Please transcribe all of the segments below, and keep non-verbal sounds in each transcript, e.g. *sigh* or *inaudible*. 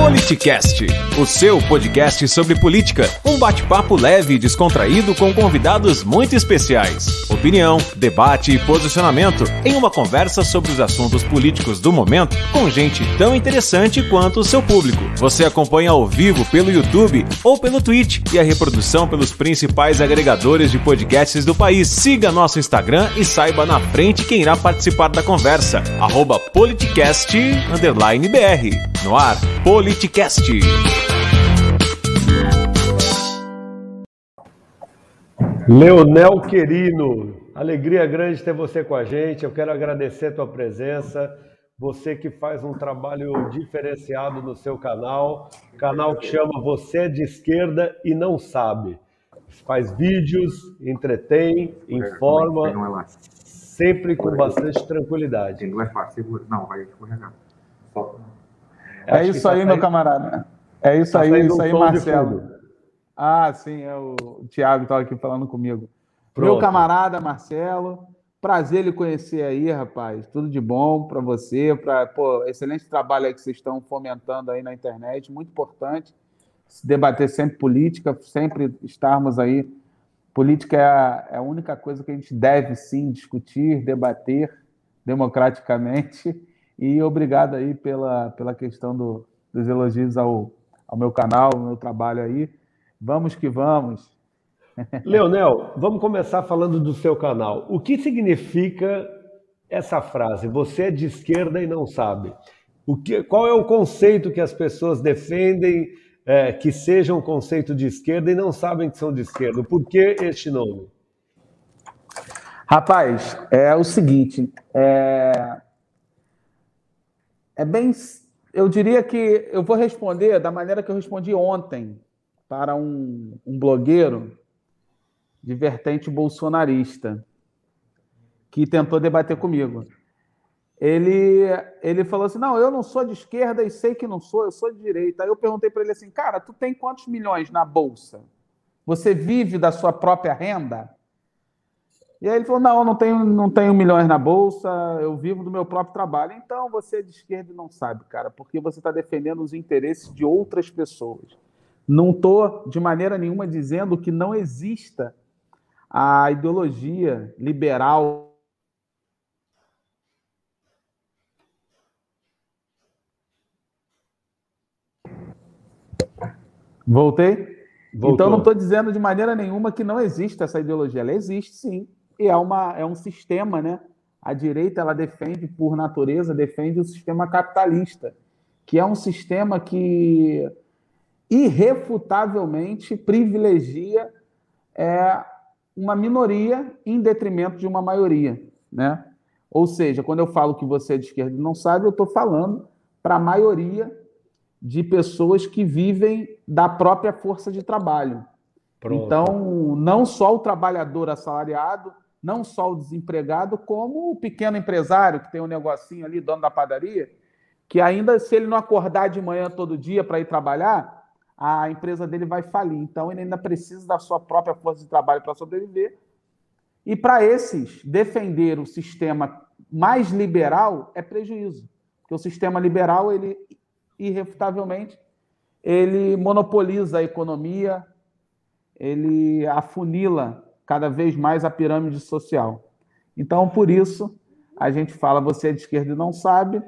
Politicast, o seu podcast sobre política. Um bate-papo leve e descontraído com convidados muito especiais. Opinião, debate e posicionamento em uma conversa sobre os assuntos políticos do momento com gente tão interessante quanto o seu público. Você acompanha ao vivo pelo YouTube ou pelo Twitch e a reprodução pelos principais agregadores de podcasts do país. Siga nosso Instagram e saiba na frente quem irá participar da conversa. Politicast_br. No ar, Politicast. Leonel Querino, alegria grande ter você com a gente. Eu quero agradecer a tua presença. Você que faz um trabalho diferenciado no seu canal, canal que chama Você é de Esquerda e Não Sabe. Faz vídeos, entretém, informa, sempre com bastante tranquilidade. Não é fácil, não, vai escorregar. É isso aí, meu camarada. É isso Tá aí, isso aí, Marcelo. Ah, sim, é o Thiago estava aqui falando comigo. Pronto. Meu camarada Marcelo, prazer lhe conhecer aí, rapaz. Tudo de bom para você, para pô, excelente trabalho aí que vocês estão fomentando aí na internet, muito importante. Se debater sempre política, sempre estarmos aí. Política é a, é a única coisa que a gente deve sim discutir, debater democraticamente. E obrigado aí pela, pela questão do, dos elogios ao, ao meu canal, ao meu trabalho aí. Vamos que vamos. *laughs* Leonel, vamos começar falando do seu canal. O que significa essa frase? Você é de esquerda e não sabe. O que, qual é o conceito que as pessoas defendem é, que seja um conceito de esquerda e não sabem que são de esquerda? Por que este nome? Rapaz, é o seguinte, é, é bem, eu diria que eu vou responder da maneira que eu respondi ontem para um, um blogueiro de vertente bolsonarista que tentou debater comigo. Ele, ele falou assim: Não, eu não sou de esquerda e sei que não sou, eu sou de direita. Aí eu perguntei para ele assim: Cara, tu tem quantos milhões na bolsa? Você vive da sua própria renda? E aí ele falou: Não, eu não tenho, não tenho milhões na bolsa, eu vivo do meu próprio trabalho. Então você é de esquerda e não sabe, cara, porque você está defendendo os interesses de outras pessoas. Não estou de maneira nenhuma dizendo que não exista a ideologia liberal Voltei? Voltou. Então, não estou dizendo de maneira nenhuma que não existe essa ideologia. Ela existe, sim. E é, uma, é um sistema, né? A direita, ela defende, por natureza, defende o sistema capitalista, que é um sistema que, irrefutavelmente, privilegia é, uma minoria em detrimento de uma maioria, né? Ou seja, quando eu falo que você é de esquerda e não sabe, eu estou falando para a maioria de pessoas que vivem da própria força de trabalho. Pronto. Então, não só o trabalhador assalariado, não só o desempregado, como o pequeno empresário que tem um negocinho ali, dono da padaria, que ainda se ele não acordar de manhã todo dia para ir trabalhar, a empresa dele vai falir. Então, ele ainda precisa da sua própria força de trabalho para sobreviver. E para esses, defender o sistema mais liberal é prejuízo. Porque o sistema liberal, ele irrefutavelmente, ele monopoliza a economia, ele afunila cada vez mais a pirâmide social. Então, por isso, a gente fala você é de esquerda e não sabe,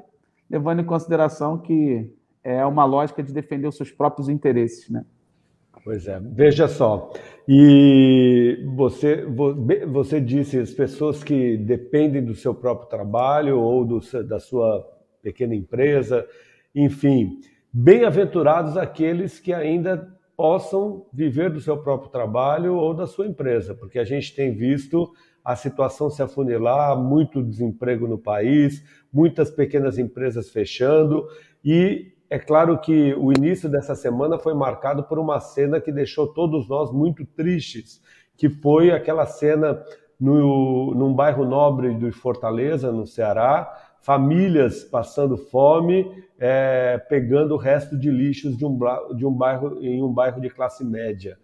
levando em consideração que é uma lógica de defender os seus próprios interesses, né? Pois é, veja só. E você, você disse as pessoas que dependem do seu próprio trabalho ou do, da sua pequena empresa, enfim, bem-aventurados aqueles que ainda possam viver do seu próprio trabalho ou da sua empresa, porque a gente tem visto a situação se afunilar, muito desemprego no país, muitas pequenas empresas fechando e é claro que o início dessa semana foi marcado por uma cena que deixou todos nós muito tristes, que foi aquela cena no, num bairro nobre de Fortaleza, no Ceará, famílias passando fome, é, pegando o resto de lixos de um, de um bairro em um bairro de classe média.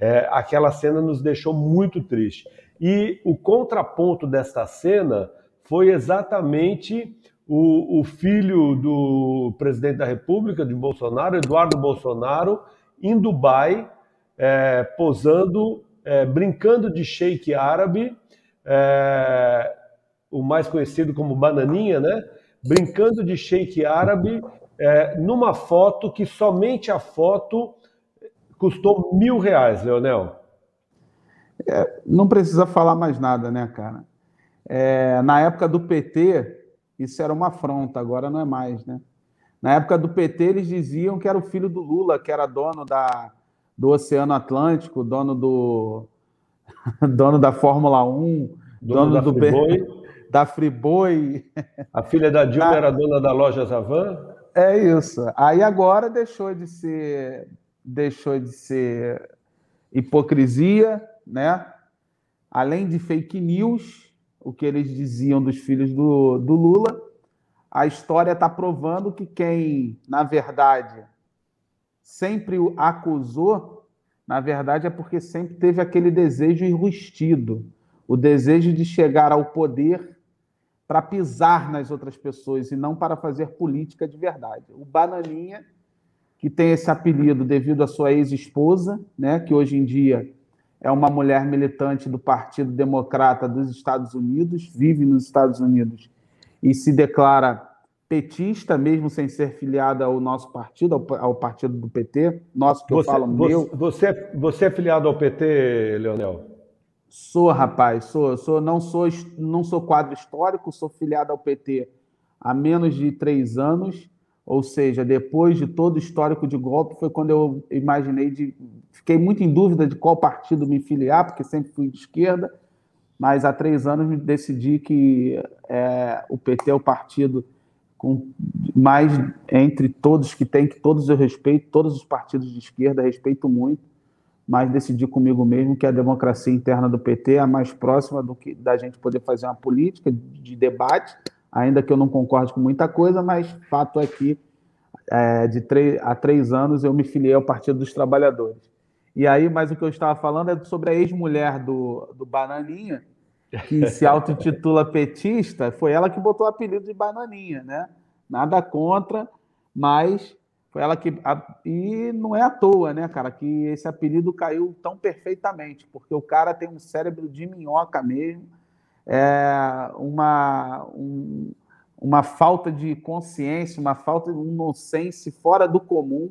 É, aquela cena nos deixou muito triste. E o contraponto desta cena foi exatamente o, o filho do presidente da República, de Bolsonaro, Eduardo Bolsonaro, em Dubai, é, posando, é, brincando de sheik árabe, é, o mais conhecido como Bananinha, né? Brincando de sheik árabe, é, numa foto que somente a foto custou mil reais, Leonel. É, não precisa falar mais nada, né, cara? É, na época do PT, isso era uma afronta, agora não é mais, né? Na época do PT, eles diziam que era o filho do Lula, que era dono da, do Oceano Atlântico, dono do *laughs* dono da Fórmula 1, dono, dono da do Friboi. Da Friboi. A filha da Dilma era dona da loja Zavan? É isso. Aí agora deixou de ser deixou de ser hipocrisia, né? Além de fake news, o que eles diziam dos filhos do, do Lula, a história está provando que quem, na verdade, sempre o acusou, na verdade é porque sempre teve aquele desejo enrustido, o desejo de chegar ao poder para pisar nas outras pessoas e não para fazer política de verdade. O Bananinha, que tem esse apelido devido à sua ex-esposa, né, que hoje em dia é uma mulher militante do Partido Democrata dos Estados Unidos, vive nos Estados Unidos e se declara petista, mesmo sem ser filiada ao nosso partido, ao, ao partido do PT, nosso que você, eu falo você, meu. Você, você é filiado ao PT, Leonel? Sou, rapaz, sou, sou, não sou, não sou quadro histórico, sou filiado ao PT há menos de três anos, ou seja, depois de todo o histórico de golpe, foi quando eu imaginei de, fiquei muito em dúvida de qual partido me filiar, porque sempre fui de esquerda, mas há três anos decidi que é, o PT é o partido com mais entre todos que tem, que todos eu respeito, todos os partidos de esquerda respeito muito, mas decidi comigo mesmo que a democracia interna do PT é a mais próxima do que da gente poder fazer uma política de debate, ainda que eu não concorde com muita coisa, mas fato é que é, de três, há três anos eu me filiei ao Partido dos Trabalhadores. E aí, mas o que eu estava falando é sobre a ex-mulher do, do Bananinha, que se *laughs* auto-intitula petista, foi ela que botou o apelido de Bananinha, né? Nada contra, mas foi ela que. E não é à toa, né, cara, que esse apelido caiu tão perfeitamente, porque o cara tem um cérebro de minhoca mesmo, é uma, um, uma falta de consciência, uma falta de inocência fora do comum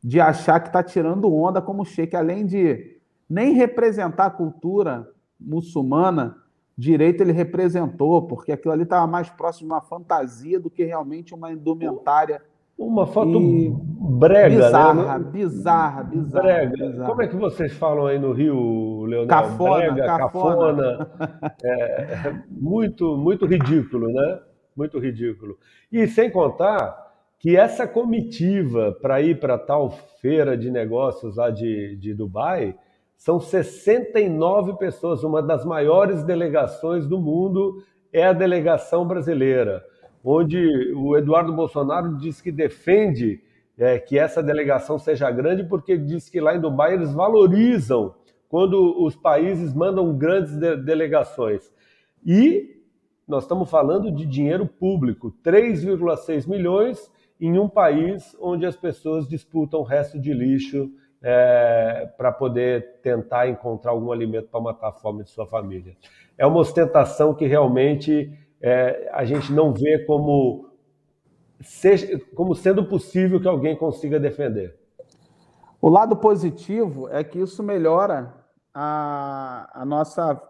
de achar que está tirando onda como Sheik, além de nem representar a cultura muçulmana direito ele representou, porque aquilo ali estava mais próximo de uma fantasia do que realmente uma indumentária. Uma foto brega, bizarra, né? bizarra, bizarra, brega. Bizarra. Como é que vocês falam aí no Rio, Leonel? Cafona, brega, cafona. cafona. *laughs* é, muito, muito ridículo, né? Muito ridículo. E sem contar que essa comitiva para ir para tal feira de negócios lá de, de Dubai são 69 pessoas, uma das maiores delegações do mundo é a delegação brasileira, onde o Eduardo Bolsonaro diz que defende é, que essa delegação seja grande, porque diz que lá em Dubai eles valorizam quando os países mandam grandes de delegações. E nós estamos falando de dinheiro público, 3,6 milhões em um país onde as pessoas disputam resto de lixo é, para poder tentar encontrar algum alimento para matar a fome de sua família. É uma ostentação que realmente é, a gente não vê como, seja, como sendo possível que alguém consiga defender. O lado positivo é que isso melhora a, a nossa.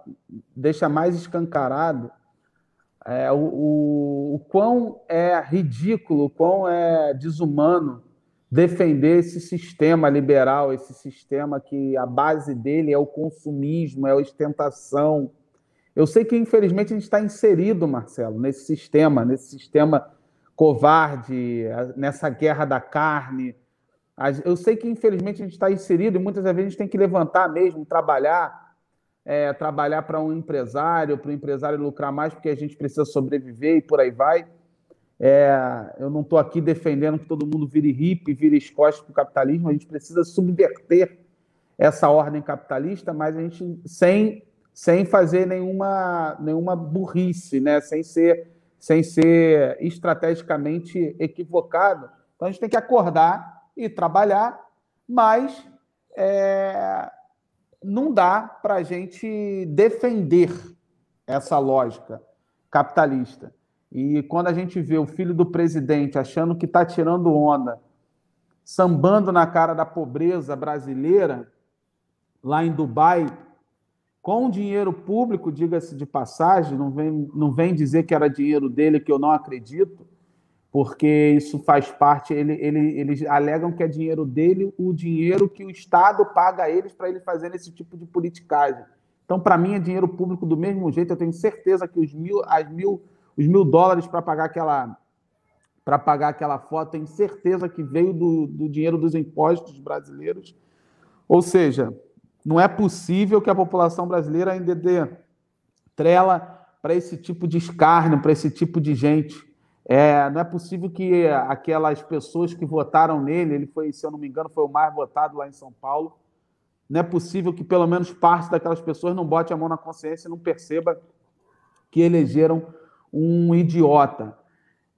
deixa mais escancarado é, o, o, o quão é ridículo, o quão é desumano defender esse sistema liberal, esse sistema que a base dele é o consumismo, é a ostentação. Eu sei que, infelizmente, a gente está inserido, Marcelo, nesse sistema, nesse sistema covarde, nessa guerra da carne. Eu sei que, infelizmente, a gente está inserido e muitas vezes a gente tem que levantar mesmo, trabalhar, é, trabalhar para um empresário, para o empresário lucrar mais, porque a gente precisa sobreviver e por aí vai. É, eu não estou aqui defendendo que todo mundo vire hippie, vire escote para o capitalismo. A gente precisa subverter essa ordem capitalista, mas a gente sem, sem fazer nenhuma, nenhuma burrice, né? sem ser sem ser estrategicamente equivocado. Então a gente tem que acordar e trabalhar, mas é, não dá para a gente defender essa lógica capitalista. E quando a gente vê o filho do presidente achando que está tirando onda, sambando na cara da pobreza brasileira, lá em Dubai, com dinheiro público, diga-se de passagem, não vem, não vem dizer que era dinheiro dele, que eu não acredito, porque isso faz parte, ele, ele, eles alegam que é dinheiro dele, o dinheiro que o Estado paga a eles para eles fazerem esse tipo de politicagem. Então, para mim, é dinheiro público do mesmo jeito. Eu tenho certeza que os mil, as mil, os mil dólares para pagar aquela para pagar aquela foto, tenho certeza que veio do, do dinheiro dos impostos brasileiros. Ou seja, não é possível que a população brasileira ainda dê trela para esse tipo de escárnio, para esse tipo de gente. É, não é possível que aquelas pessoas que votaram nele, ele foi, se eu não me engano, foi o mais votado lá em São Paulo. Não é possível que pelo menos parte daquelas pessoas não bote a mão na consciência e não perceba que elegeram um idiota.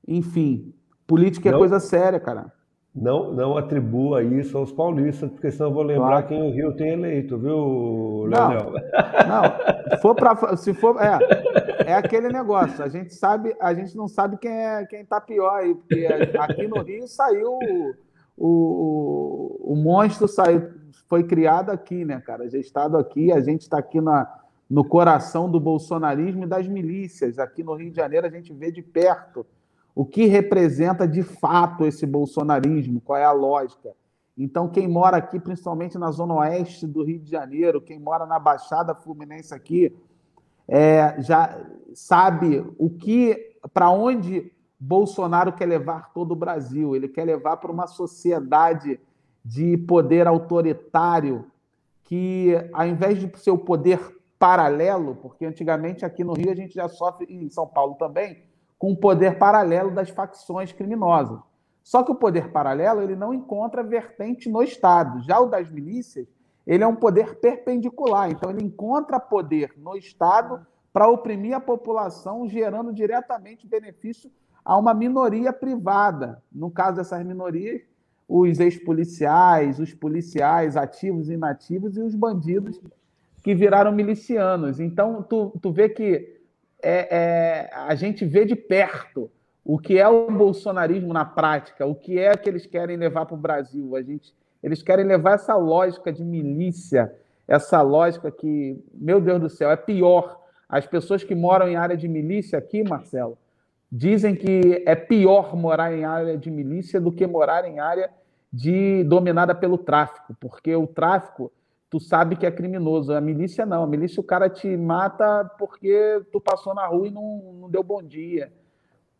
Enfim, política é não, coisa séria, cara. Não, não atribua isso aos paulistas, porque senão eu vou lembrar claro. quem o Rio tem eleito, viu, Leonel? Não, não. Se for para, se for, é, é aquele negócio. A gente sabe, a gente não sabe quem é quem tá pior aí, porque aqui no Rio saiu o, o, o monstro saiu, foi criado aqui, né, cara? Gestado aqui, a gente está aqui na, no coração do bolsonarismo e das milícias. Aqui no Rio de Janeiro a gente vê de perto o que representa de fato esse bolsonarismo, qual é a lógica. Então, quem mora aqui, principalmente na zona oeste do Rio de Janeiro, quem mora na Baixada Fluminense aqui, é, já sabe o que, para onde Bolsonaro quer levar todo o Brasil. Ele quer levar para uma sociedade de poder autoritário que, ao invés de ser o poder paralelo, porque antigamente aqui no Rio a gente já sofre, e em São Paulo também, com o poder paralelo das facções criminosas. Só que o poder paralelo ele não encontra vertente no Estado. Já o das milícias, ele é um poder perpendicular. Então, ele encontra poder no Estado para oprimir a população, gerando diretamente benefício a uma minoria privada. No caso dessas minorias, os ex-policiais, os policiais ativos e inativos e os bandidos que viraram milicianos. Então, tu, tu vê que é, é, a gente vê de perto o que é o bolsonarismo na prática, o que é que eles querem levar para o Brasil. A gente, eles querem levar essa lógica de milícia, essa lógica que, meu Deus do céu, é pior. As pessoas que moram em área de milícia aqui, Marcelo, dizem que é pior morar em área de milícia do que morar em área de dominada pelo tráfico, porque o tráfico tu sabe que é criminoso. A milícia não. A milícia o cara te mata porque tu passou na rua e não, não deu bom dia.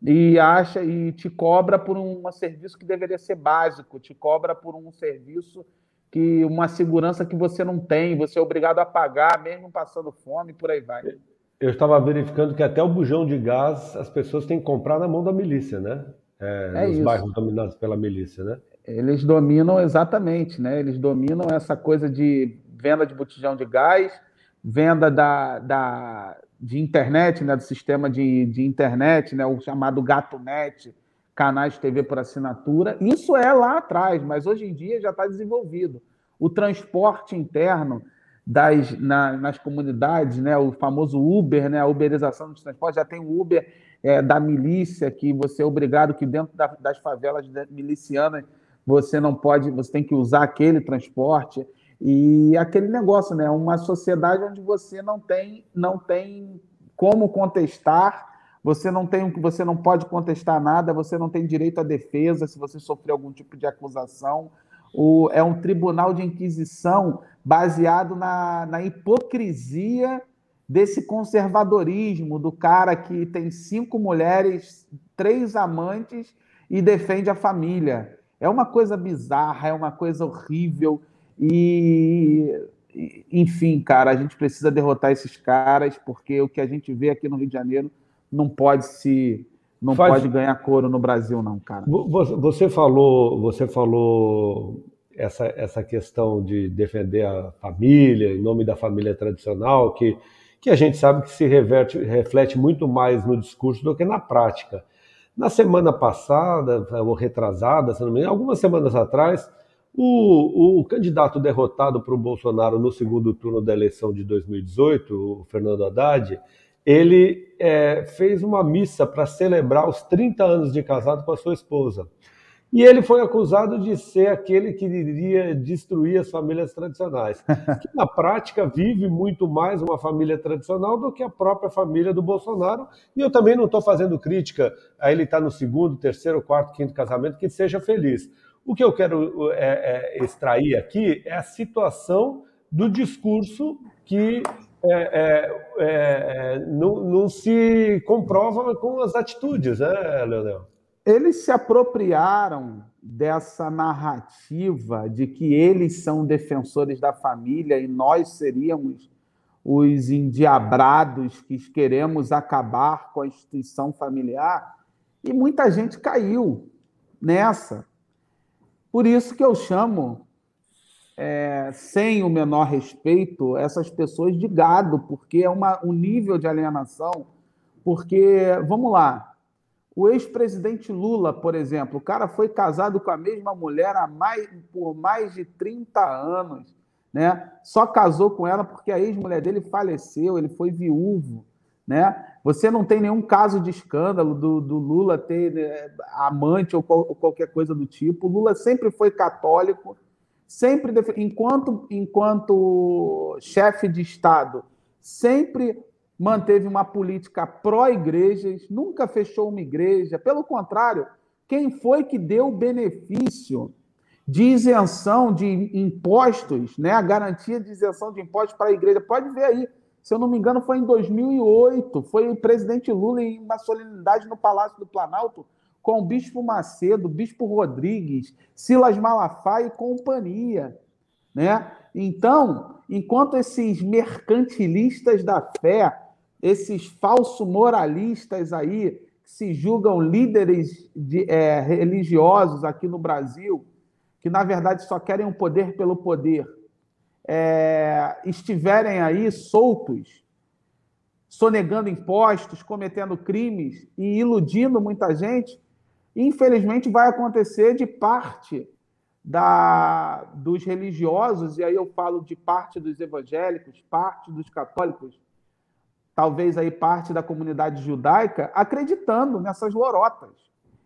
E acha e te cobra por um serviço que deveria ser básico, te cobra por um serviço que uma segurança que você não tem, você é obrigado a pagar, mesmo passando fome, por aí vai. Eu estava verificando que até o bujão de gás as pessoas têm que comprar na mão da milícia, né? É, é nos isso. bairros dominados pela milícia, né? Eles dominam exatamente, né? Eles dominam essa coisa de venda de botijão de gás, venda da, da, de internet, né? Do sistema de, de internet, né? O chamado GatoNet, canais de TV por assinatura. Isso é lá atrás, mas hoje em dia já está desenvolvido. O transporte interno das, na, nas comunidades, né? O famoso Uber, né? A uberização dos transportes já tem o Uber é, da milícia que você é obrigado que dentro da, das favelas milicianas você não pode, você tem que usar aquele transporte e aquele negócio, né? Uma sociedade onde você não tem, não tem como contestar, você não tem, você não pode contestar nada, você não tem direito à defesa se você sofrer algum tipo de acusação. O, é um tribunal de inquisição baseado na, na hipocrisia desse conservadorismo do cara que tem cinco mulheres, três amantes e defende a família. É uma coisa bizarra, é uma coisa horrível. E, enfim, cara, a gente precisa derrotar esses caras, porque o que a gente vê aqui no Rio de Janeiro não pode se. Não Faz... pode ganhar couro no Brasil, não, cara. Você falou, você falou essa, essa questão de defender a família, em nome da família tradicional, que que a gente sabe que se reverte, reflete muito mais no discurso do que na prática. Na semana passada, ou retrasada, se não me engano, algumas semanas atrás, o, o candidato derrotado para o Bolsonaro no segundo turno da eleição de 2018, o Fernando Haddad, ele é, fez uma missa para celebrar os 30 anos de casado com a sua esposa. E ele foi acusado de ser aquele que iria destruir as famílias tradicionais, *laughs* que na prática vive muito mais uma família tradicional do que a própria família do Bolsonaro. E eu também não estou fazendo crítica a ele estar tá no segundo, terceiro, quarto, quinto casamento, que seja feliz. O que eu quero é, é, extrair aqui é a situação do discurso que é, é, é, não, não se comprova com as atitudes, né, Leonel? Eles se apropriaram dessa narrativa de que eles são defensores da família e nós seríamos os endiabrados que queremos acabar com a instituição familiar, e muita gente caiu nessa. Por isso que eu chamo, é, sem o menor respeito, essas pessoas de gado, porque é uma, um nível de alienação. Porque, vamos lá, o ex-presidente Lula, por exemplo, o cara foi casado com a mesma mulher mais, por mais de 30 anos, né? Só casou com ela porque a ex-mulher dele faleceu, ele foi viúvo, né? Você não tem nenhum caso de escândalo do, do Lula ter né, amante ou, qual, ou, qualquer coisa do tipo. O Lula sempre foi católico, sempre enquanto enquanto chefe de Estado, sempre manteve uma política pró-igrejas, nunca fechou uma igreja. Pelo contrário, quem foi que deu benefício de isenção de impostos, né? a garantia de isenção de impostos para a igreja? Pode ver aí, se eu não me engano, foi em 2008. Foi o presidente Lula em uma solenidade no Palácio do Planalto com o Bispo Macedo, Bispo Rodrigues, Silas Malafaia e companhia. Né? Então, enquanto esses mercantilistas da fé esses falsos moralistas aí, que se julgam líderes de, é, religiosos aqui no Brasil, que na verdade só querem o poder pelo poder, é, estiverem aí soltos, sonegando impostos, cometendo crimes e iludindo muita gente, infelizmente vai acontecer de parte da, dos religiosos, e aí eu falo de parte dos evangélicos, parte dos católicos, talvez aí parte da comunidade judaica, acreditando nessas lorotas.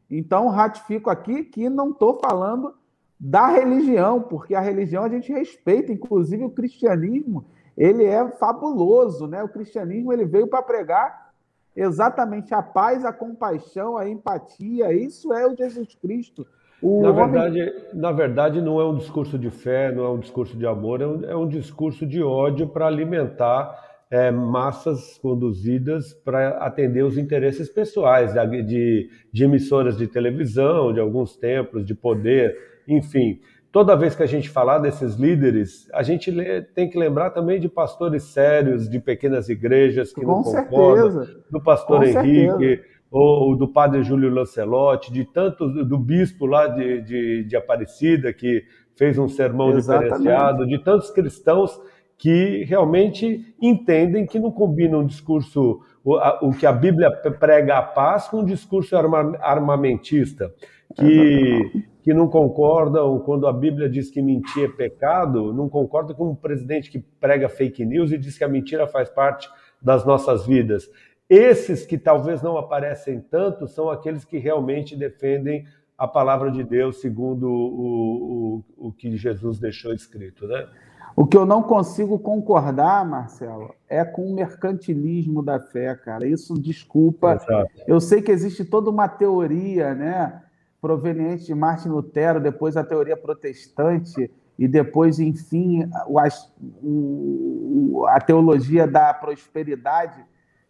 Então, ratifico aqui que não estou falando da religião, porque a religião a gente respeita, inclusive o cristianismo, ele é fabuloso, né? O cristianismo ele veio para pregar exatamente a paz, a compaixão, a empatia. Isso é o Jesus Cristo. O na, homem... verdade, na verdade, não é um discurso de fé, não é um discurso de amor, é um, é um discurso de ódio para alimentar é, massas conduzidas para atender os interesses pessoais de, de, emissoras de televisão, de alguns templos, de poder, enfim. Toda vez que a gente falar desses líderes, a gente tem que lembrar também de pastores sérios, de pequenas igrejas que Com não certeza. concordam, do pastor Com Henrique, certeza. ou do padre Júlio Lancelotti, de tantos, do bispo lá de, de, de Aparecida, que fez um sermão Exatamente. diferenciado, de tantos cristãos que realmente entendem que não combina um discurso, o, a, o que a Bíblia prega a paz, com um discurso arma, armamentista, que, que não concordam quando a Bíblia diz que mentir é pecado, não concordam com um presidente que prega fake news e diz que a mentira faz parte das nossas vidas. Esses que talvez não aparecem tanto são aqueles que realmente defendem a palavra de Deus segundo o, o, o que Jesus deixou escrito, né? O que eu não consigo concordar, Marcelo, é com o mercantilismo da fé, cara. Isso, desculpa. Exato. Eu sei que existe toda uma teoria, né? Proveniente de Martin Lutero, depois a teoria protestante, e depois, enfim, a teologia da prosperidade,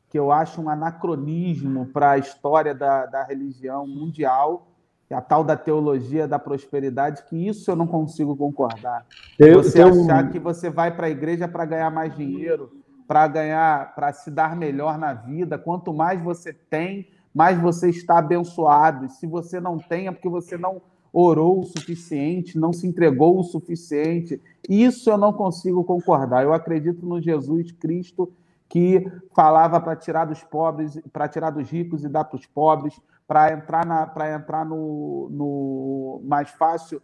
que eu acho um anacronismo para a história da, da religião mundial a tal da teologia da prosperidade, que isso eu não consigo concordar. você achar que você vai para a igreja para ganhar mais dinheiro, para ganhar, para se dar melhor na vida. Quanto mais você tem, mais você está abençoado. E se você não tem, é porque você não orou o suficiente, não se entregou o suficiente. Isso eu não consigo concordar. Eu acredito no Jesus Cristo que falava para tirar dos pobres, para tirar dos ricos e dar para os pobres, para entrar, na, entrar no, no mais fácil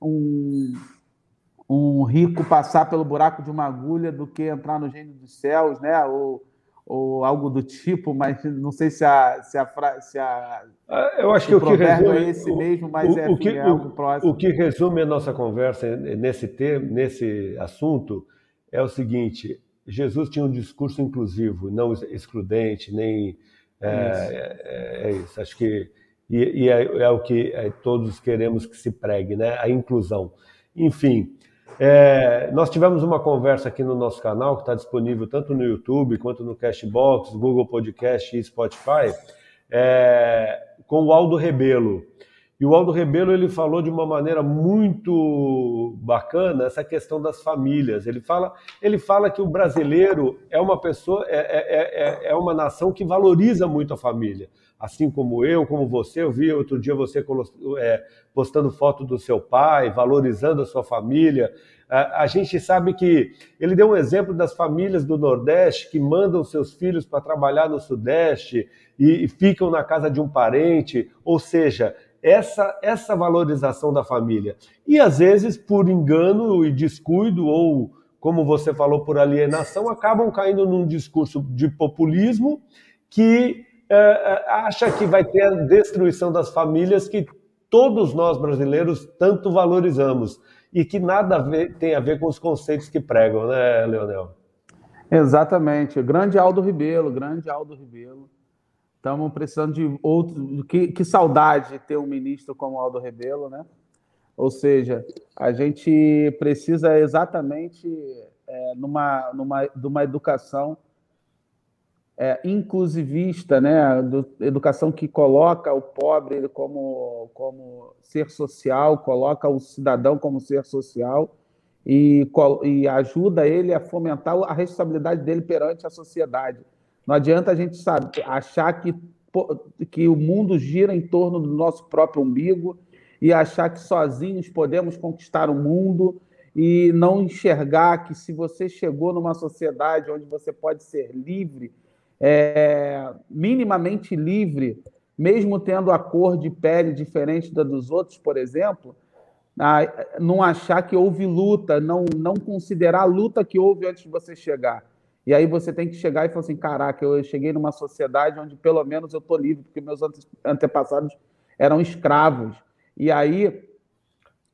um, um rico passar pelo buraco de uma agulha do que entrar no reino dos céus, né? Ou, ou algo do tipo, mas não sei se a se a, se a ah, eu acho que o, o que resume é esse mesmo, mas o, é, o que, é algo próximo. O que resume a nossa conversa nesse tema, nesse assunto é o seguinte: Jesus tinha um discurso inclusivo, não excludente, nem é, isso. É, é, isso. Acho que e, e é, é, o que é, todos queremos que se pregue, né? A inclusão. Enfim, é, nós tivemos uma conversa aqui no nosso canal, que está disponível tanto no YouTube quanto no Cashbox, Google Podcast e Spotify, é, com o Aldo Rebelo. E o Aldo Rebelo ele falou de uma maneira muito bacana essa questão das famílias. Ele fala, ele fala que o brasileiro é uma pessoa, é, é, é, é uma nação que valoriza muito a família assim como eu, como você. Eu vi outro dia você é, postando foto do seu pai, valorizando a sua família. A, gente sabe que ele deu um exemplo das famílias do Nordeste que mandam seus filhos para trabalhar no Sudeste e, e ficam na casa de um parente, ou seja, essa, essa valorização da família. E às vezes, por engano e descuido, ou como você falou, por alienação, acabam caindo num discurso de populismo que é, acha que vai ter a destruição das famílias que todos nós brasileiros tanto valorizamos e que nada a ver, tem a ver com os conceitos que pregam, né, Leonel? Exatamente. Grande Aldo Ribelo, grande Aldo Ribelo. Estamos precisando de outro. Que, que saudade de ter um ministro como Aldo Rebelo, né? Ou seja, a gente precisa exatamente é, numa, numa, de uma educação é, inclusivista, né? Do, educação que coloca o pobre como, como ser social, coloca o cidadão como ser social e, e ajuda ele a fomentar a responsabilidade dele perante a sociedade. Não adianta a gente sabe, achar que, que o mundo gira em torno do nosso próprio umbigo e achar que sozinhos podemos conquistar o mundo e não enxergar que se você chegou numa sociedade onde você pode ser livre é, minimamente livre, mesmo tendo a cor de pele diferente da dos outros, por exemplo, não achar que houve luta, não, não considerar a luta que houve antes de você chegar. E aí você tem que chegar e falar assim: caraca, eu cheguei numa sociedade onde pelo menos eu estou livre, porque meus antepassados eram escravos. E aí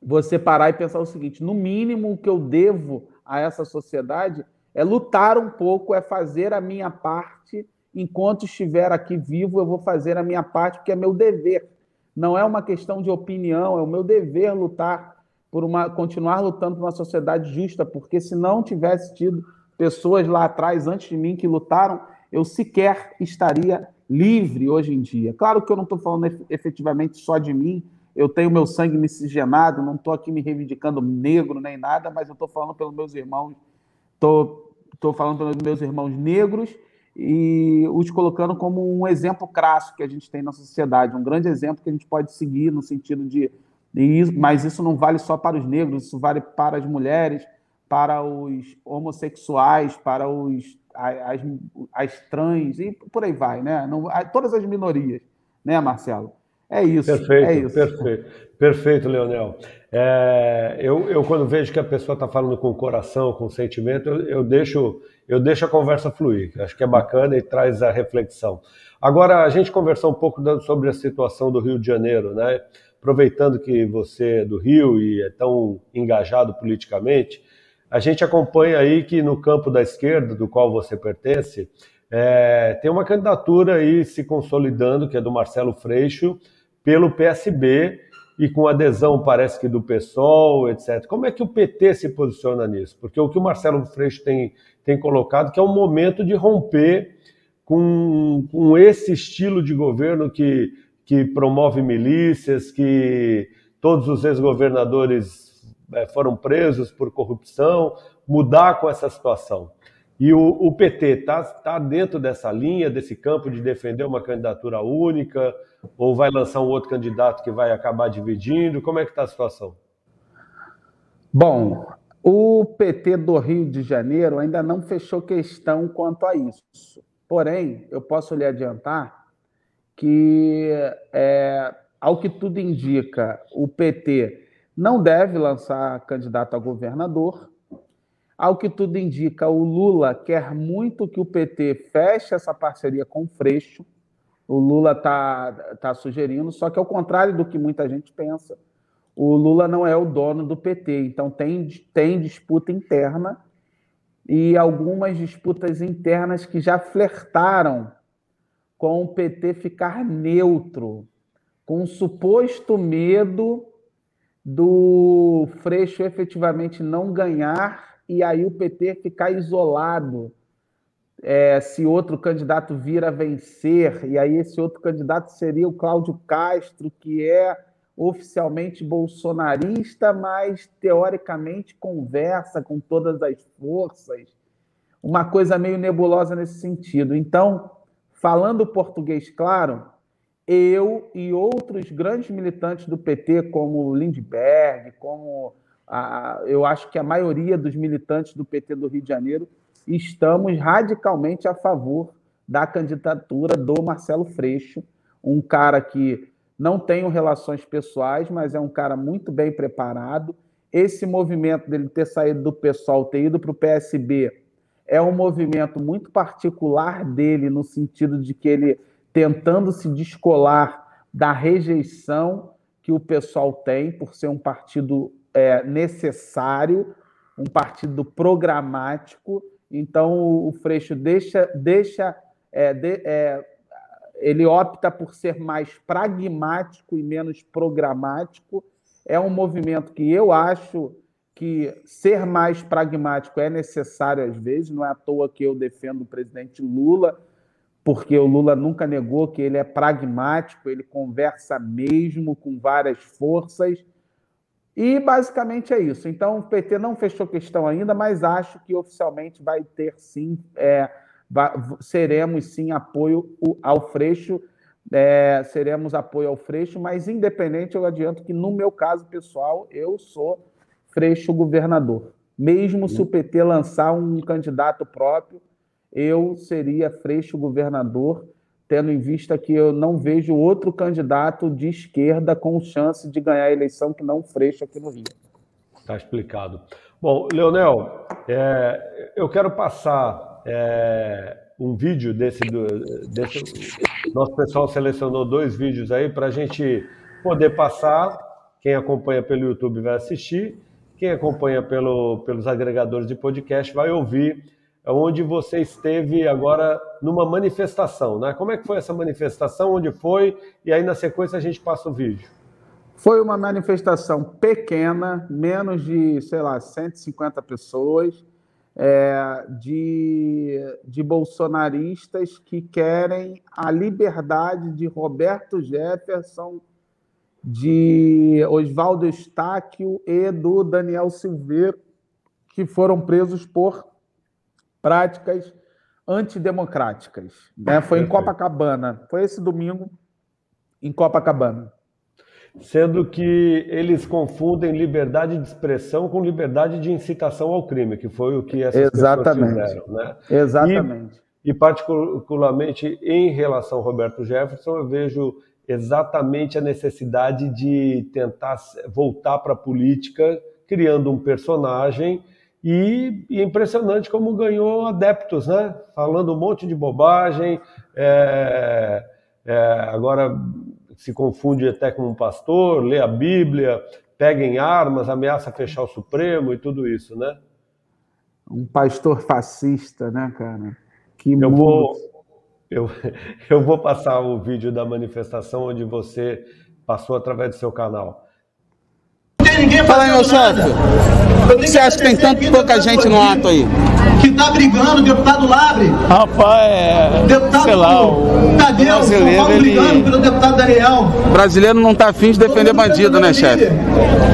você parar e pensar o seguinte: no mínimo o que eu devo a essa sociedade é lutar um pouco, é fazer a minha parte. Enquanto estiver aqui vivo, eu vou fazer a minha parte, porque é meu dever. Não é uma questão de opinião, é o meu dever lutar por uma, continuar lutando por uma sociedade justa, porque se não tivesse tido pessoas lá atrás, antes de mim, que lutaram, eu sequer estaria livre hoje em dia. Claro que eu não estou falando efetivamente só de mim, eu tenho meu sangue miscigenado, não estou aqui me reivindicando negro nem nada, mas eu estou falando pelos meus irmãos Estou falando pelos meus irmãos negros e os colocando como um exemplo crasso que a gente tem na sociedade, um grande exemplo que a gente pode seguir no sentido de. Mas isso não vale só para os negros, isso vale para as mulheres, para os homossexuais, para os, as, as trans e por aí vai, né? Não, todas as minorias, né, Marcelo? É isso. Perfeito, é isso. perfeito, perfeito, Leonel. É, eu, eu, quando vejo que a pessoa está falando com o coração, com o sentimento, eu, eu, deixo, eu deixo a conversa fluir. Acho que é bacana e traz a reflexão. Agora, a gente conversou um pouco sobre a situação do Rio de Janeiro, né? Aproveitando que você é do Rio e é tão engajado politicamente, a gente acompanha aí que no campo da esquerda, do qual você pertence, é, tem uma candidatura aí se consolidando, que é do Marcelo Freixo, pelo PSB e com adesão, parece que do PSOL, etc. Como é que o PT se posiciona nisso? Porque o que o Marcelo Freixo tem, tem colocado que é um momento de romper com, com esse estilo de governo que, que promove milícias, que todos os ex-governadores foram presos por corrupção, mudar com essa situação. E o, o PT está tá dentro dessa linha, desse campo de defender uma candidatura única, ou vai lançar um outro candidato que vai acabar dividindo? Como é que está a situação? Bom, O PT do Rio de Janeiro ainda não fechou questão quanto a isso. Porém, eu posso lhe adiantar que, é, ao que tudo indica, o PT não deve lançar candidato a governador. Ao que tudo indica, o Lula quer muito que o PT feche essa parceria com o Freixo. O Lula está tá sugerindo, só que ao contrário do que muita gente pensa, o Lula não é o dono do PT, então tem, tem disputa interna e algumas disputas internas que já flertaram com o PT ficar neutro, com o suposto medo do Freixo efetivamente não ganhar e aí o PT ficar isolado. É, se outro candidato vir a vencer, e aí esse outro candidato seria o Cláudio Castro, que é oficialmente bolsonarista, mas teoricamente conversa com todas as forças. Uma coisa meio nebulosa nesse sentido. Então, falando português claro, eu e outros grandes militantes do PT, como Lindbergh, como a, eu acho que a maioria dos militantes do PT do Rio de Janeiro, estamos radicalmente a favor da candidatura do Marcelo Freixo, um cara que não tenho relações pessoais, mas é um cara muito bem preparado. Esse movimento dele ter saído do PSOL, ter ido para o PSB, é um movimento muito particular dele, no sentido de que ele tentando se descolar da rejeição que o pessoal tem por ser um partido é, necessário, um partido programático. Então, o Freixo deixa, deixa é, de, é, ele opta por ser mais pragmático e menos programático. É um movimento que eu acho que ser mais pragmático é necessário às vezes, não é à toa que eu defendo o presidente Lula, porque o Lula nunca negou que ele é pragmático, ele conversa mesmo com várias forças. E basicamente é isso. Então, o PT não fechou questão ainda, mas acho que oficialmente vai ter sim é, seremos sim apoio ao Freixo, é, seremos apoio ao Freixo, mas independente, eu adianto que no meu caso pessoal, eu sou Freixo governador. Mesmo se o PT lançar um candidato próprio, eu seria Freixo governador, tendo em vista que eu não vejo outro candidato de esquerda com chance de ganhar a eleição que não Freixo aqui no Rio. Está explicado. Bom, Leonel, é, eu quero passar é, um vídeo desse, desse. Nosso pessoal selecionou dois vídeos aí para a gente poder passar. Quem acompanha pelo YouTube vai assistir, quem acompanha pelo, pelos agregadores de podcast vai ouvir onde você esteve agora numa manifestação, né? Como é que foi essa manifestação? Onde foi? E aí na sequência a gente passa o vídeo. Foi uma manifestação pequena, menos de, sei lá, 150 pessoas é, de, de bolsonaristas que querem a liberdade de Roberto Jefferson, de Oswaldo Estáquio e do Daniel Silveira, que foram presos por práticas antidemocráticas. Né? Foi em Copacabana, foi esse domingo em Copacabana sendo que eles confundem liberdade de expressão com liberdade de incitação ao crime, que foi o que essas Exatamente. pessoas fizeram. Né? Exatamente. E, e, particularmente em relação ao Roberto Jefferson, eu vejo exatamente a necessidade de tentar voltar para a política, criando um personagem e, e, impressionante como ganhou adeptos, né? Falando um monte de bobagem, é, é, agora se confunde até com um pastor, lê a Bíblia, pega em armas, ameaça fechar o Supremo e tudo isso, né? Um pastor fascista, né, cara? Que eu vou, eu, *laughs* eu vou passar o vídeo da manifestação onde você passou através do seu canal. Fala aí, meu chefe. Por que você acha que tem tanta pouca gente no ato aí? que está brigando, deputado Labre. Rapaz, é. Deputado sei lá, o Tadeu, brasileiro, ele... brigando pelo deputado Daniel. brasileiro não está afim de defender bandido, né, chefe?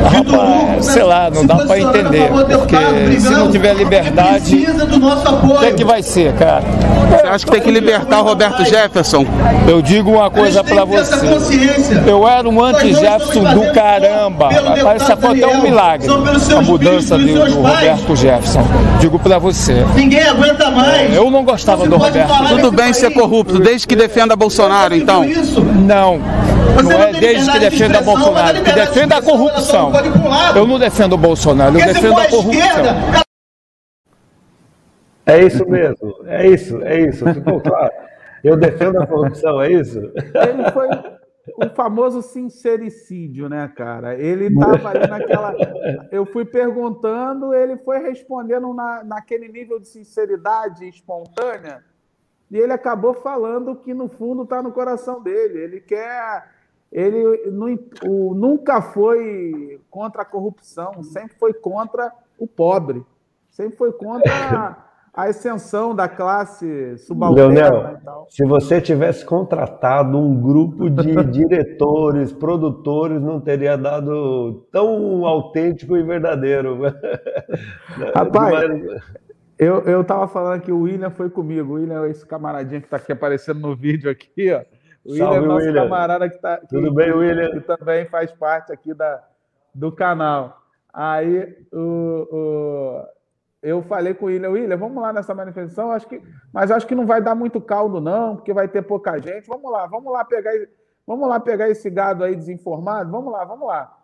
Rapaz, sei lá, não dá para entender. Porque se não tiver liberdade, o que, é que vai ser, cara? Você acha que tem que libertar o Roberto Jefferson? Eu digo uma coisa para você. Eu era um anti-Jefferson do caramba. Rapaz, essa foto um milagre a mudança do, do Roberto Jefferson. Digo para você. Ninguém aguenta mais. Eu não gostava do Roberto. Tudo bem ser corrupto, desde que defenda Bolsonaro, então. Não. Não é desde que defenda Bolsonaro, que defenda a corrupção. Eu não defendo o Bolsonaro, eu defendo a corrupção. É isso mesmo, é isso, é isso, ficou claro. Eu defendo a corrupção, é isso? Ele foi o famoso sincericídio, né, cara? Ele *laughs* estava ali naquela. Eu fui perguntando, ele foi respondendo na, naquele nível de sinceridade espontânea, e ele acabou falando que no fundo está no coração dele. Ele quer. Ele o, nunca foi contra a corrupção, sempre foi contra o pobre, sempre foi contra *laughs* a ascensão da classe subalterna. Leonel, se você tivesse contratado um grupo de *laughs* diretores, produtores, não teria dado tão autêntico e verdadeiro. *laughs* Rapaz, eu, eu tava falando que o William foi comigo. O William é esse camaradinho que está aqui aparecendo no vídeo aqui, ó. O William Salve, é nosso William. camarada que está Tudo bem, William? Que também faz parte aqui da, do canal. Aí o, o eu falei com o William, William, vamos lá nessa manifestação, acho que, mas acho que não vai dar muito caldo, não, porque vai ter pouca gente. Vamos lá, vamos lá pegar, vamos lá pegar esse gado aí desinformado, vamos lá, vamos lá.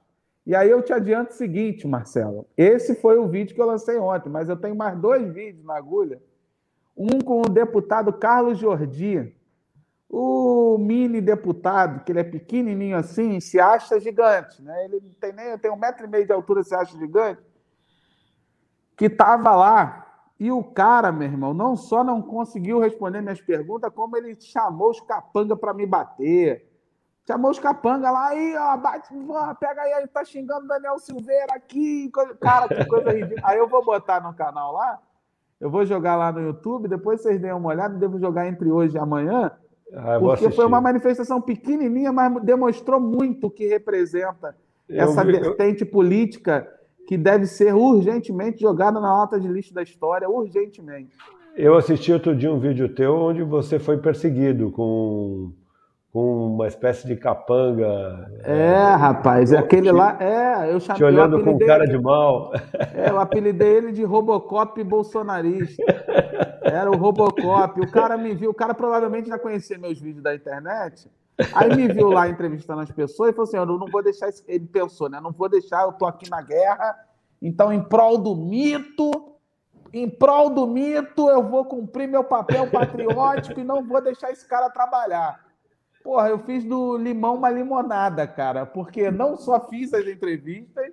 E aí eu te adianto o seguinte, Marcelo. Esse foi o vídeo que eu lancei ontem, mas eu tenho mais dois vídeos na agulha. Um com o deputado Carlos Jordi, o mini deputado, que ele é pequenininho assim, se acha gigante, né? Ele tem nem tem um metro e meio de altura, se acha gigante que estava lá e o cara, meu irmão, não só não conseguiu responder minhas perguntas, como ele chamou os capanga para me bater. Chamou os capanga lá, aí, ó, bate, pega aí, tá xingando Daniel Silveira aqui. Cara, que coisa ridícula. Aí eu vou botar no canal lá, eu vou jogar lá no YouTube, depois vocês deem uma olhada, devo jogar entre hoje e amanhã, ah, porque foi uma manifestação pequenininha, mas demonstrou muito o que representa eu essa vi, vertente eu... política que deve ser urgentemente jogada na nota de lixo da história, urgentemente. Eu assisti outro dia um vídeo teu onde você foi perseguido com, com uma espécie de capanga. É, é rapaz, é aquele lá. É, eu chamei. Te olhando com cara de mal. É, eu apelidei ele de Robocop bolsonarista. Era o Robocop. O cara me viu, o cara provavelmente já conhecia meus vídeos da internet. Aí me viu lá entrevistando as pessoas e falou assim: eu não vou deixar. Esse... Ele pensou, né? Não vou deixar, eu tô aqui na guerra, então em prol do mito, em prol do mito, eu vou cumprir meu papel patriótico e não vou deixar esse cara trabalhar. Porra, eu fiz do limão uma limonada, cara, porque não só fiz as entrevistas,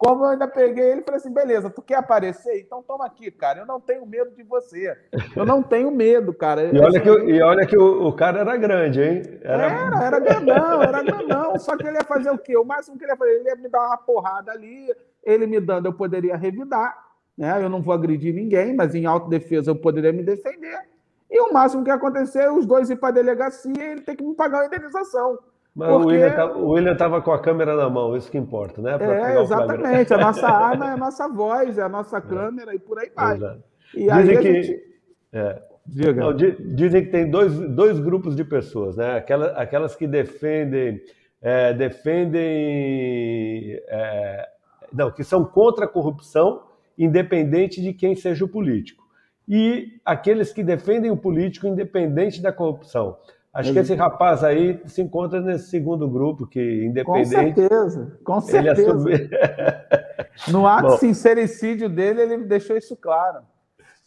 como eu ainda peguei ele e falei assim: beleza, tu quer aparecer? Então toma aqui, cara. Eu não tenho medo de você. Eu não tenho medo, cara. E olha que, e olha que o, o cara era grande, hein? Era... era, era grandão, era grandão. Só que ele ia fazer o quê? O máximo que ele ia fazer, ele ia me dar uma porrada ali, ele me dando, eu poderia revidar. Né? Eu não vou agredir ninguém, mas em autodefesa eu poderia me defender. E o máximo que ia acontecer é os dois ir para a delegacia e ele ter que me pagar uma indenização. Mas Porque... o William estava com a câmera na mão, isso que importa, né? é, exatamente. A nossa *laughs* arma é a nossa voz, é a nossa é. câmera é. e por aí vai. Exato. E dizem aí que, gente... é. Não, dizem que tem dois, dois grupos de pessoas, né? Aquelas, aquelas que defendem, é, defendem, é, não, que são contra a corrupção, independente de quem seja o político, e aqueles que defendem o político independente da corrupção. Acho que esse rapaz aí se encontra nesse segundo grupo, que independente. Com certeza, com certeza. *laughs* no ato Bom, sincericídio dele, ele deixou isso claro.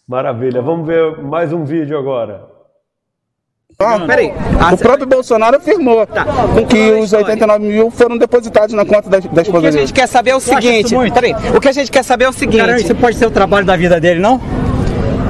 Maravilha. Vamos ver mais um vídeo agora. Ah, peraí. O próprio Bolsonaro afirmou tá. que os 89 mil foram depositados na conta da, da esposa O que a gente quer saber é o seguinte. Peraí. O que a gente quer saber é o seguinte. Caramba, isso pode ser o trabalho da vida dele, não?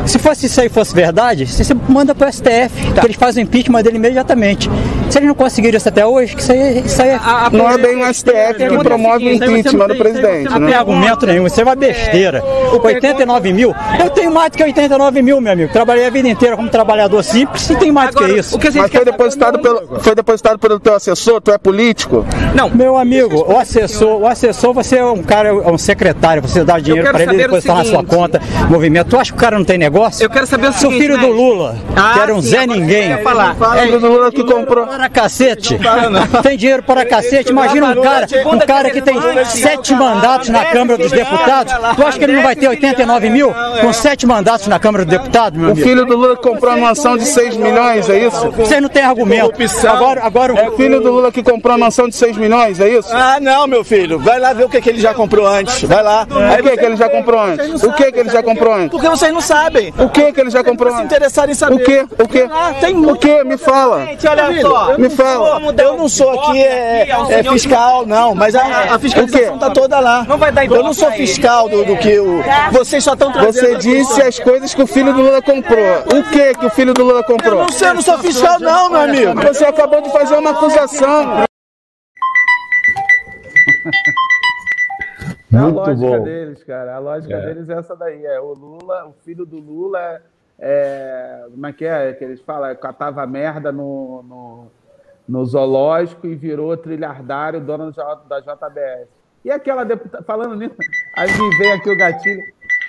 Se fosse isso aí fosse verdade, você manda para o STF, tá. que eles fazem impeachment dele imediatamente. Se eles não conseguiram isso até hoje, que isso aí, isso aí é... a, a, Não é bem o STF que promove o impeachment do presidente. Não né? tem argumento nenhum, isso é uma besteira. É, 89 mil, eu tenho mais do que 89 mil, meu amigo. Trabalhei a vida inteira como trabalhador simples e tem mais do que isso. O que Mas foi depositado, pelo, foi depositado pelo teu assessor? Tu é político? Não. Meu amigo, o assessor, o assessor, você é um cara, é um secretário, você dá dinheiro para ele e depois está na sua conta, movimento. Tu acha que o cara não tem negócio? Eu quero saber o seguinte. Seu filho do Lula, ah, que era um sim, Zé Ninguém. Falar. É, do Lula que comprou para cacete. *laughs* Tem dinheiro para cacete. Imagina um cara, um cara que tem sete mandatos na Câmara dos Deputados. Tu acha que ele não vai ter 89 mil com sete mandatos na Câmara dos Deputados, meu O amigo? filho do Lula comprou uma mansão de 6 milhões, é isso? Vocês não têm argumento. Agora, agora É o filho do Lula que comprou uma mansão de 6 milhões, é isso? Ah, não, meu filho. Vai lá ver o que, que ele já comprou antes. Vai lá. O que que ele já comprou antes? O que que ele já comprou antes? Porque vocês não sabem. O que que ele já comprou Se antes? interessarem em saber. O que? O que? Ah, tem O que? Me fala. Gente, olha só. Me fala. Eu não sou aqui é, é fiscal, não, mas a, a fiscalização tá toda lá. Eu não sou fiscal do, do que o. Vocês só estão trazendo. Você disse as coisas que o filho do Lula comprou. O que que o filho do Lula Eu comprou? não sei, eu não sou fiscal, não, meu amigo. Você acabou de fazer uma acusação. É *laughs* a Muito lógica bom. deles, cara. A lógica É. deles é essa daí. É o Lula, o filho do Lula, é, como é que é que eles falam? Catava merda no, no, no zoológico e virou trilhardário, dono da JBS. E aquela deputada, falando nisso, aí me vem aqui o gatilho.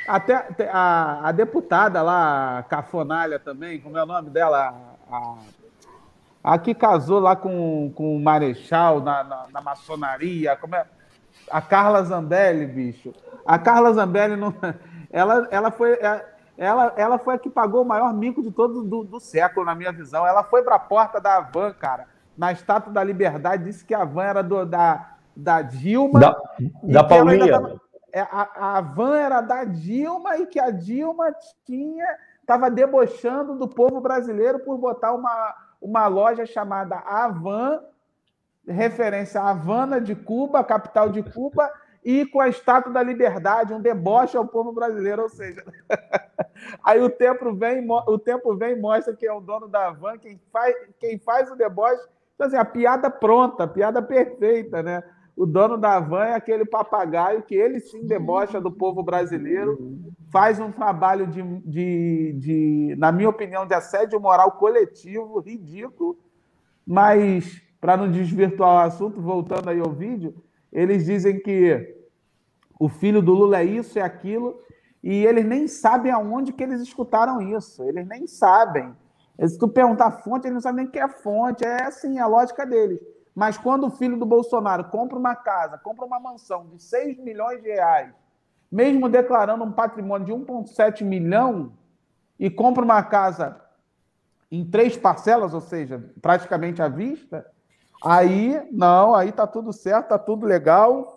Até a, a deputada lá, a Cafonalha também, como é o nome dela? A, a que casou lá com, com o Marechal na, na, na maçonaria, como é? A Carla Zambelli, bicho. A Carla Zambelli não. *laughs* Ela, ela, foi, é, ela, ela foi a que pagou o maior mico de todo do, do século, na minha visão. Ela foi para a porta da Havan, cara, na Estátua da Liberdade, disse que a Havan era do, da, da Dilma. Da, da Paulinha. tava- é, a, a van era da Dilma e que a Dilma tinha estava debochando do povo brasileiro por botar uma, uma loja chamada Havan, referência à Havana de Cuba, capital de Cuba, e com a Estátua da Liberdade, um deboche ao povo brasileiro, ou seja, *laughs* aí o tempo vem, o tempo vem mostra quem é o dono da Havan, quem faz, quem faz o deboche, então, assim, a piada pronta, a piada perfeita, né? O dono da Havan é aquele papagaio que ele sim debocha do povo brasileiro, faz um trabalho de, de, de na minha opinião, de assédio moral coletivo, ridículo, mas, para não desvirtuar o assunto, voltando aí ao vídeo, eles dizem que o filho do Lula é isso, é aquilo, e eles nem sabem aonde que eles escutaram isso. Eles nem sabem. Se tu perguntar a fonte, eles não sabem nem o que é fonte. É assim, a lógica deles. Mas quando o filho do Bolsonaro compra uma casa, compra uma mansão de 6 milhões de reais, mesmo declarando um patrimônio de 1,7 milhão, e compra uma casa em três parcelas, ou seja, praticamente à vista, aí não, aí tá tudo certo, tá tudo legal,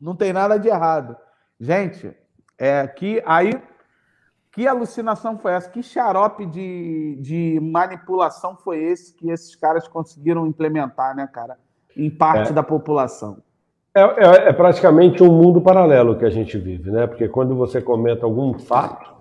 não tem nada de errado. Gente, é que aí que alucinação foi essa? Que xarope de, de manipulação foi esse que esses caras conseguiram implementar, né, cara? Em parte É. da população. É, é- é praticamente um mundo paralelo que a gente vive, né? Porque quando você comenta algum fato,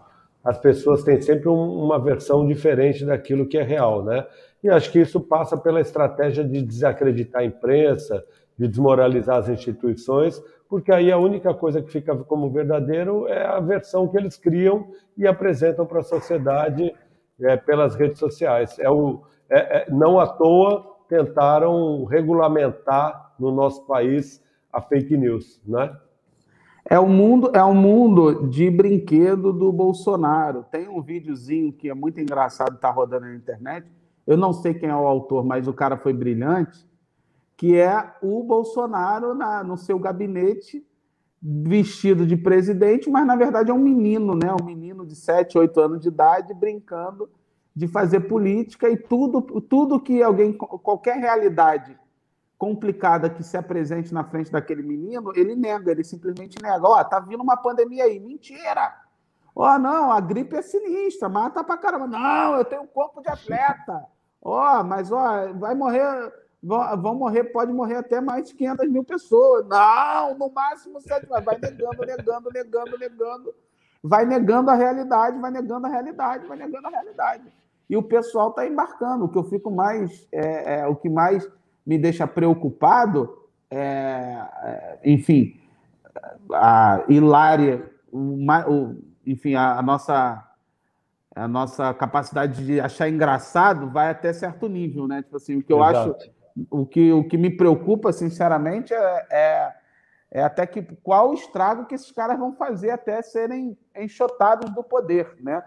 as pessoas têm sempre um- uma versão diferente daquilo que é real, né? E acho que isso passa pela estratégia de desacreditar a imprensa, de desmoralizar as instituições, porque aí a única coisa que fica como verdadeiro é a versão que eles criam e apresentam para a sociedade é, pelas redes sociais. É o, é- é- não à toa tentaram regulamentar no nosso país a fake news, né? É um mundo, é um mundo de brinquedo do Bolsonaro. Tem um videozinho que é muito engraçado, está rodando na internet. Eu não sei quem é o autor, mas o cara foi brilhante, que é o Bolsonaro na, no seu gabinete vestido de presidente, mas na verdade é um menino, né? Um menino de 7, 8 anos de idade brincando de fazer política e tudo, tudo que alguém, qualquer realidade complicada que se apresente na frente daquele menino, ele nega, ele simplesmente nega. Ó, tá vindo uma pandemia aí. Mentira! Ó, não, a gripe é sinistra, mata pra caramba. Não, eu tenho um corpo de atleta. Ó, mas ó, vai morrer, vão, vão morrer, pode morrer até mais de 500 mil pessoas. Não, no máximo 7. Vai negando, negando, negando, negando. Vai negando a realidade, vai negando a realidade, vai negando a realidade. E o pessoal está embarcando. O que eu fico mais, é, é, o que mais me deixa preocupado é, é, enfim, a hilária, o- enfim, a, a nossa a nossa capacidade de achar engraçado vai até certo nível, né? Tipo assim, o que eu Exato. acho, o que, o que me preocupa, sinceramente, é, é, é até que qual o estrago que esses caras vão fazer até serem enxotados do poder, né?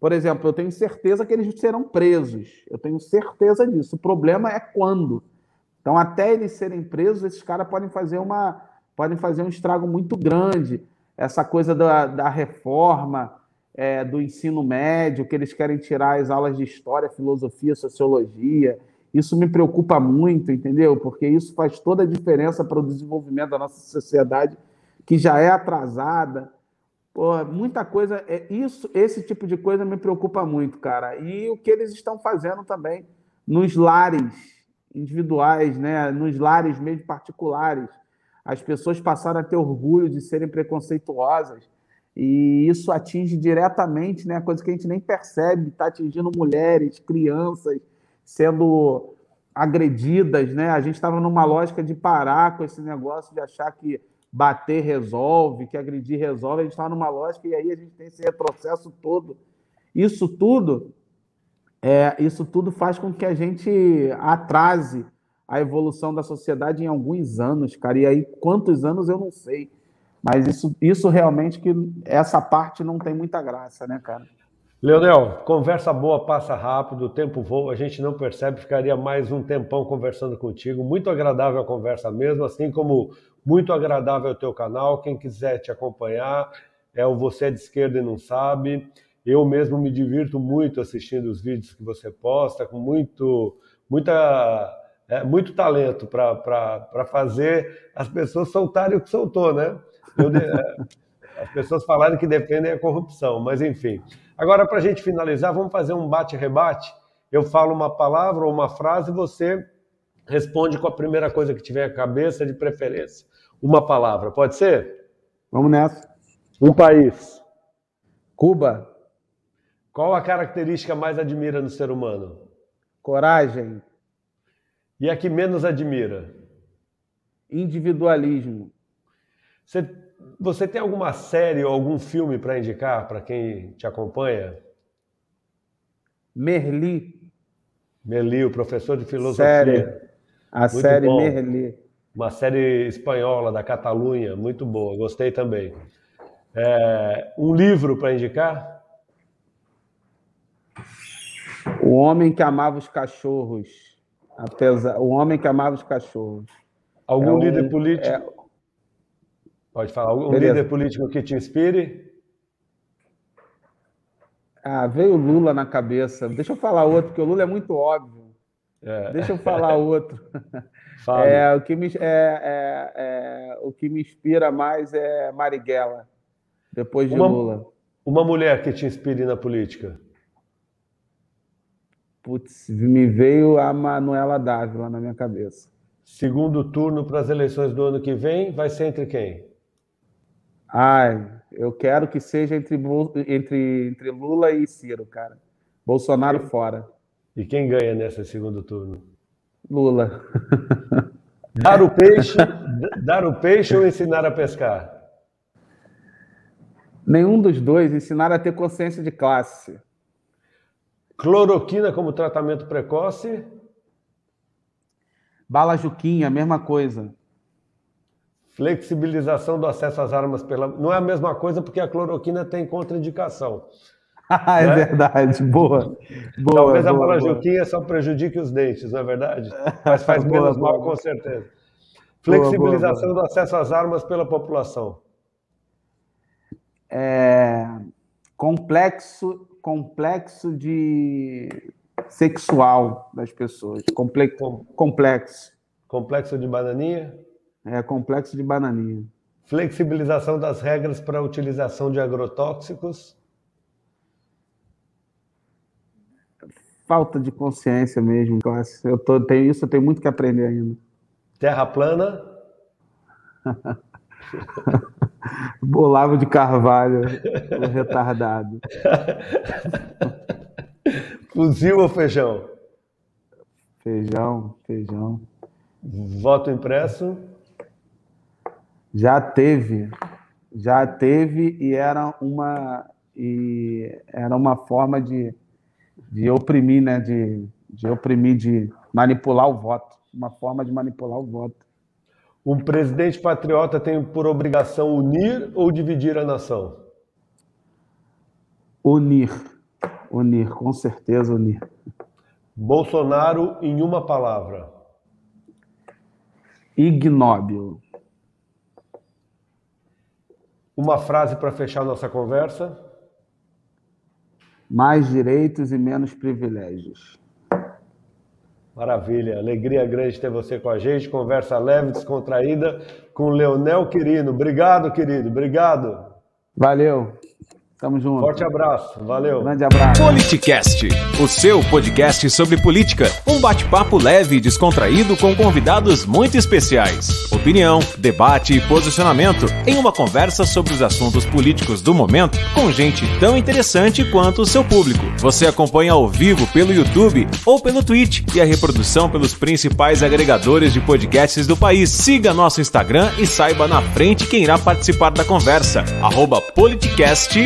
Por exemplo, eu tenho certeza que eles serão presos. Eu tenho certeza disso. O problema é quando. Então, até eles serem presos, esses caras podem fazer uma podem fazer um estrago muito grande. Essa coisa da, da reforma é, do ensino médio, que eles querem tirar as aulas de história, filosofia, sociologia. Isso me preocupa muito, entendeu? Porque isso faz toda a diferença para o desenvolvimento da nossa sociedade, que já é atrasada. Muita coisa, é isso, esse tipo de coisa me preocupa muito, cara. E o que eles estão fazendo também nos lares individuais, né? Nos lares mesmo particulares. As pessoas passaram a ter orgulho de serem preconceituosas. E isso atinge diretamente, né? Coisa que a gente nem percebe, está atingindo mulheres, crianças sendo agredidas, né? A gente estava numa lógica de parar com esse negócio de achar que bater resolve, que agredir resolve, a gente está numa lógica e aí a gente tem esse retrocesso todo. Isso tudo, é, isso tudo faz com que a gente atrase a evolução da sociedade em alguns anos, cara. E aí, quantos anos eu não sei. Mas isso, isso realmente que essa parte não tem muita graça, né, cara? Leonel, conversa boa passa rápido, o tempo voa, a gente não percebe, ficaria mais um tempão conversando contigo. Muito agradável a conversa mesmo, assim como muito agradável o teu canal. Quem quiser te acompanhar é o Você é de Esquerda e Não Sabe. Eu mesmo me divirto muito assistindo os vídeos que você posta, com muito, muita, é, muito talento para fazer as pessoas soltarem o que soltou, né? Eu, é, as pessoas falarem que defendem a corrupção, mas enfim. Agora, para a gente finalizar, vamos fazer um bate-rebate. Eu falo uma palavra ou uma frase e você responde com a primeira coisa que tiver à cabeça, de preferência. Uma palavra, pode ser? Vamos nessa. Um país. Cuba. Qual a característica mais admira no ser humano? Coragem. E a que menos admira? Individualismo. Você você tem alguma série ou algum filme para indicar para quem te acompanha? Merli. Merli, o professor de filosofia. Série. A muito série bom. Merli. Uma série espanhola da Catalunha, muito boa, gostei também. É, um livro para indicar? O Homem que Amava os Cachorros. Apesar, o Homem que Amava os Cachorros. Algum é um, líder político? É, Pode falar. Um Beleza. líder político que te inspire? Ah, veio o Lula na cabeça. Deixa eu falar outro, porque o Lula é muito óbvio. É. Deixa eu falar *laughs* outro. É, o, que me, é, é, é, o que me inspira mais é Marighella, depois de uma, Lula. Uma mulher que te inspire na política? Putz, me veio a Manuela Dávila na minha cabeça. Segundo turno para as eleições do ano que vem, vai ser entre quem? Ai, eu quero que seja entre, entre, entre Lula e Ciro, cara. Bolsonaro fora. E quem ganha nesse segundo turno? Lula. *laughs* Dar o peixe, dar o peixe ou ensinar a pescar? Nenhum dos dois. Ensinar a ter consciência de classe. Cloroquina como tratamento precoce? Bala Juquinha, mesma coisa. Flexibilização do acesso às armas pela. Não é a mesma coisa porque a cloroquina tem contraindicação. *laughs* é né? verdade, boa. boa Talvez boa, a malajuquinha só prejudique os dentes, não é verdade? *laughs* Mas faz boa, menos mal, com certeza. Flexibilização do acesso às armas pela população. É... Complexo, complexo de sexual das pessoas. Complexo. Complexo. Complexo de bananinha? É complexo de bananinha. Flexibilização das regras para a utilização de agrotóxicos. Falta de consciência mesmo, classe. Eu tô, tenho, isso eu tenho muito que aprender ainda. Terra plana. *laughs* Bolavo de Carvalho, retardado. *laughs* Fuzil ou feijão? Feijão, feijão. Voto impresso? Já teve, já teve e era uma e era uma forma de, de oprimir, né? De, de oprimir, de manipular o voto, uma forma de manipular o voto. Um presidente patriota tem por obrigação unir ou dividir a nação? Unir. Unir, com certeza unir. Bolsonaro em uma palavra. Ignóbil. Uma frase para fechar nossa conversa. Mais direitos e menos privilégios. Maravilha, alegria grande ter você com a gente. Conversa leve, descontraída com Leonel Quirino. Obrigado, querido. Obrigado. Valeu. Tamo junto. Forte abraço. Valeu. Grande abraço. Politicast, o seu podcast sobre política. Um bate-papo leve e descontraído com convidados muito especiais. Opinião, debate e posicionamento em uma conversa sobre os assuntos políticos do momento com gente tão interessante quanto o seu público. Você acompanha ao vivo pelo YouTube ou pelo Twitch e a reprodução pelos principais agregadores de podcasts do país. Siga nosso Instagram e saiba na frente quem irá participar da conversa. Arroba Politicast